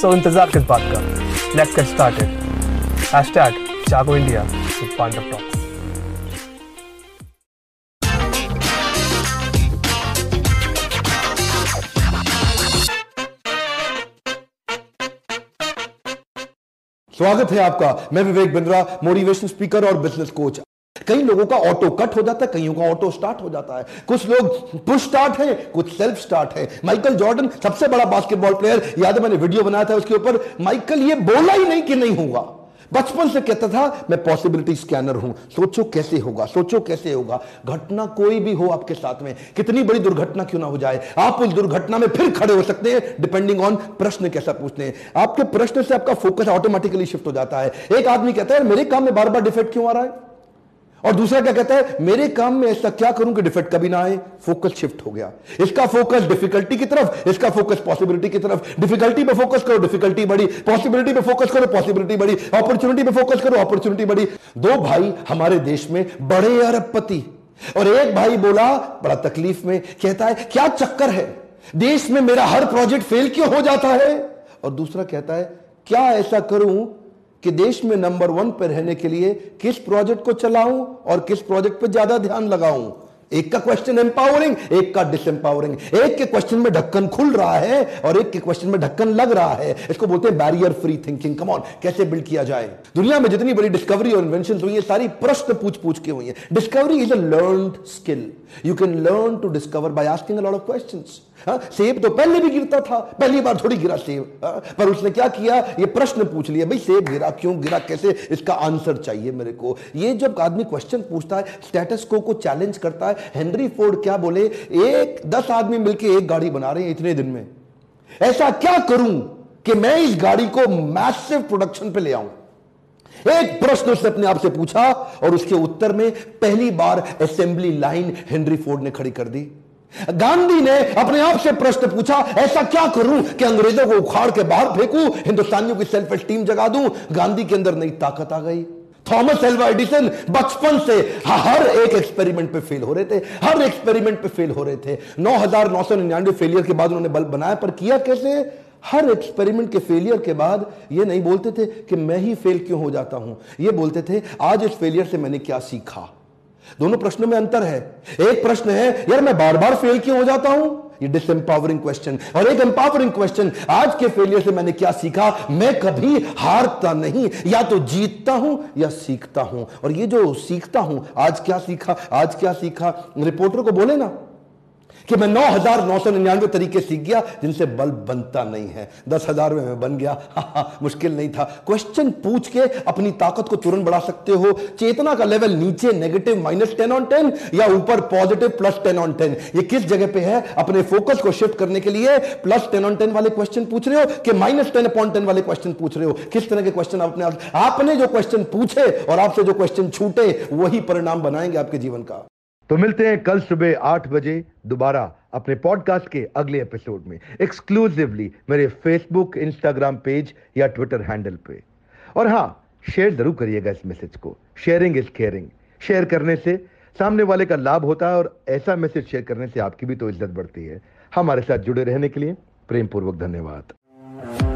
so इंतज़ार किस बात का? Let's get started hashtag Jago India with Pandav talks स्वागत है आपका। मैं विवेक बिंद्रा मोटिवेशन स्पीकर और बिज़नेस कोच कई लोगों का ऑटो कट हो जाता है, कईयों का ऑटो स्टार्ट हो जाता है। कुछ लोग पुश स्टार्ट है, कुछ सेल्फ स्टार्ट है। माइकल जॉर्डन सबसे बड़ा बास्केटबॉल प्लेयर याद है मैंने वीडियो बनाया था उसके ऊपर माइकल ये बोला ही नहीं कि नहीं होगा। बचपन से कहता था, मैं पॉसिबिलिटी स्कैनर हूँ, सोचो कैसे होगा, सोचो कैसे होगा। घटना कोई भी हो आपके साथ में, कितनी बड़ी दुर्घटना क्यों ना हो जाए। आप उस दुर्घटना में फिर खड़े हो सकते हैं डिपेंडिंग ऑन प्रश्न कैसा पूछते हैं। आपके प्रश्न से आपका फोकस ऑटोमेटिकली शिफ्ट हो जाता है। एक आदमी कहता है मेरे काम में बार बार डिफेक्ट क्यों आ रहा है? और दूसरा क्या कहता है, मेरे काम में ऐसा क्या करूँ कि डिफेक्ट कभी ना आए? फोकस शिफ्ट हो गया। इसका फोकस डिफिकल्टी की तरफ़, इसका फोकस पॉसिबिलिटी की तरफ़। डिफिकल्टी पे फोकस करो डिफिकल्टी बड़ी पॉसिबिलिटी पे फोकस करो पॉसिबिलिटी बड़ी अपॉर्चुनिटी पे फोकस करो अपॉर्चुनिटी बड़ी दो भाई हमारे देश में बड़े अरबपति। और एक भाई बोला, बड़ा तकलीफ़ में, कहता है, क्या चक्कर है? देश में मेरा हर प्रोजेक्ट फेल क्यों हो जाता है? और दूसरा कहता है, क्या ऐसा करूँ कि देश में नंबर वन पर रहने के लिए किस प्रोजेक्ट को चलाऊं और किस प्रोजेक्ट पर ज़्यादा ध्यान लगाऊँ। एक का क्वेश्चन एम्पावरिंग एक का डिसएम्पावरिंग एक के क्वेश्चन में ढक्कन खुल रहा है और एक के क्वेश्चन में ढक्कन लग रहा है। इसको बोलते हैं barrier free thinking come on कैसे बिल्ड किया जाए? दुनिया में जितनी बड़ी डिस्कवरी और इन्वेंशन हुई है सारी प्रश्न पूछ पूछ के हुई है। Discovery is a learn skill you can learn to discover by asking a lot of questions हाँ, सेब तो पहले भी गिरता था। पहली बार थोड़ी गिरा सेब। हाँ, पर उसने क्या किया? ये प्रश्न पूछ लिया भाई सेब गिरा क्यों? गिरा कैसे? इसका आंसर चाहिए मेरे को. ये जब आदमी क्वेश्चन पूछता है स्टेटस को को चैलेंज करता है हेनरी फोर्ड क्या बोले? एक दस आदमी मिलकर एक गाड़ी बना रहे हैं इतने दिन में। ऐसा क्या करूँ कि मैं इस गाड़ी को मैसिव प्रोडक्शन पे ले आऊँ? एक प्रश्न उसने अपने आप से पूछा और उसके उत्तर में पहली बार असेंबली लाइन हेनरी फोर्ड ने खड़ी कर दी। गांधी ने अपने आप से प्रश्न पूछा, ऐसा क्या करूँ कि अंग्रेज़ों को उखाड़ के बाहर फेंकूं, हिंदुस्तानियों की सेल्फ एस्टीम जगा दूँ? गांधी के अंदर नई ताकत आ गई। थॉमस एल्वा एडिसन बचपन से हर एक एक्सपेरिमेंट पे फेल हो रहे थे, हर एक्सपेरिमेंट पे फेल हो रहे थे। नौ हज़ार नौ सौ निन्यानवे फेलियर के बाद उन्होंने बल्ब बनाया, पर किया कैसे? हर एक्सपेरिमेंट के फेलियर के बाद ये नहीं बोलते थे कि मैं ही फेल क्यों हो जाता हूँ। ये बोलते थे, आज इस फेलियर से मैंने क्या सीखा? दोनों प्रश्नों में अंतर है। एक प्रश्न है, यार, मैं बार बार फेल क्यों हो जाता हूँ? ये डिसएम्पावरिंग क्वेश्चन और एक एम्पावरिंग क्वेश्चन आज के फेलियर से मैंने क्या सीखा? मैं कभी हारता नहीं। या तो जीतता हूँ या सीखता हूँ। और ये जो सीखता हूँ, आज क्या सीखा? आज क्या सीखा? रिपोर्टर को बोले ना कि मैं नौ हज़ार नौ सौ निन्यानवे तरीके सीख गया जिनसे बल्ब बनता नहीं है। दस हज़ार में मैं बन गया। हा, हा, मुश्किल नहीं था। क्वेश्चन पूछ के अपनी ताकत को तुरंत बढ़ा सकते हो। चेतना का लेवल नीचे negative minus ten on ten या ऊपर positive plus ten on ten ये किस जगह पे है? अपने फोकस को शिफ्ट करने के लिए प्लस टेन ऑन टेन वाले क्वेश्चन पूछ रहे हो कि माइनस टेन अपॉन टेन वाले क्वेश्चन पूछ रहे हो? किस तरह के क्वेश्चन अपने आप आपने जो क्वेश्चन पूछे और आपसे जो क्वेश्चन छूटे वही परिणाम बनाएँगे आपके जीवन का। तो मिलते हैं कल सुबह आठ बजे दोबारा अपने पॉडकास्ट के अगले एपिसोड में एक्सक्लूसिवली मेरे फेसबुक इंस्टाग्राम पेज या ट्विटर हैंडल पे। और हाँ शेयर ज़रूर करिएगा इस मैसेज को। शेयरिंग इज़ केयरिंग शेयर करने से सामने वाले का लाभ होता है और ऐसा मैसेज शेयर करने से आपकी भी तो इज़्ज़त बढ़ती है। हमारे साथ जुड़े रहने के लिए प्रेम पूर्वक धन्यवाद।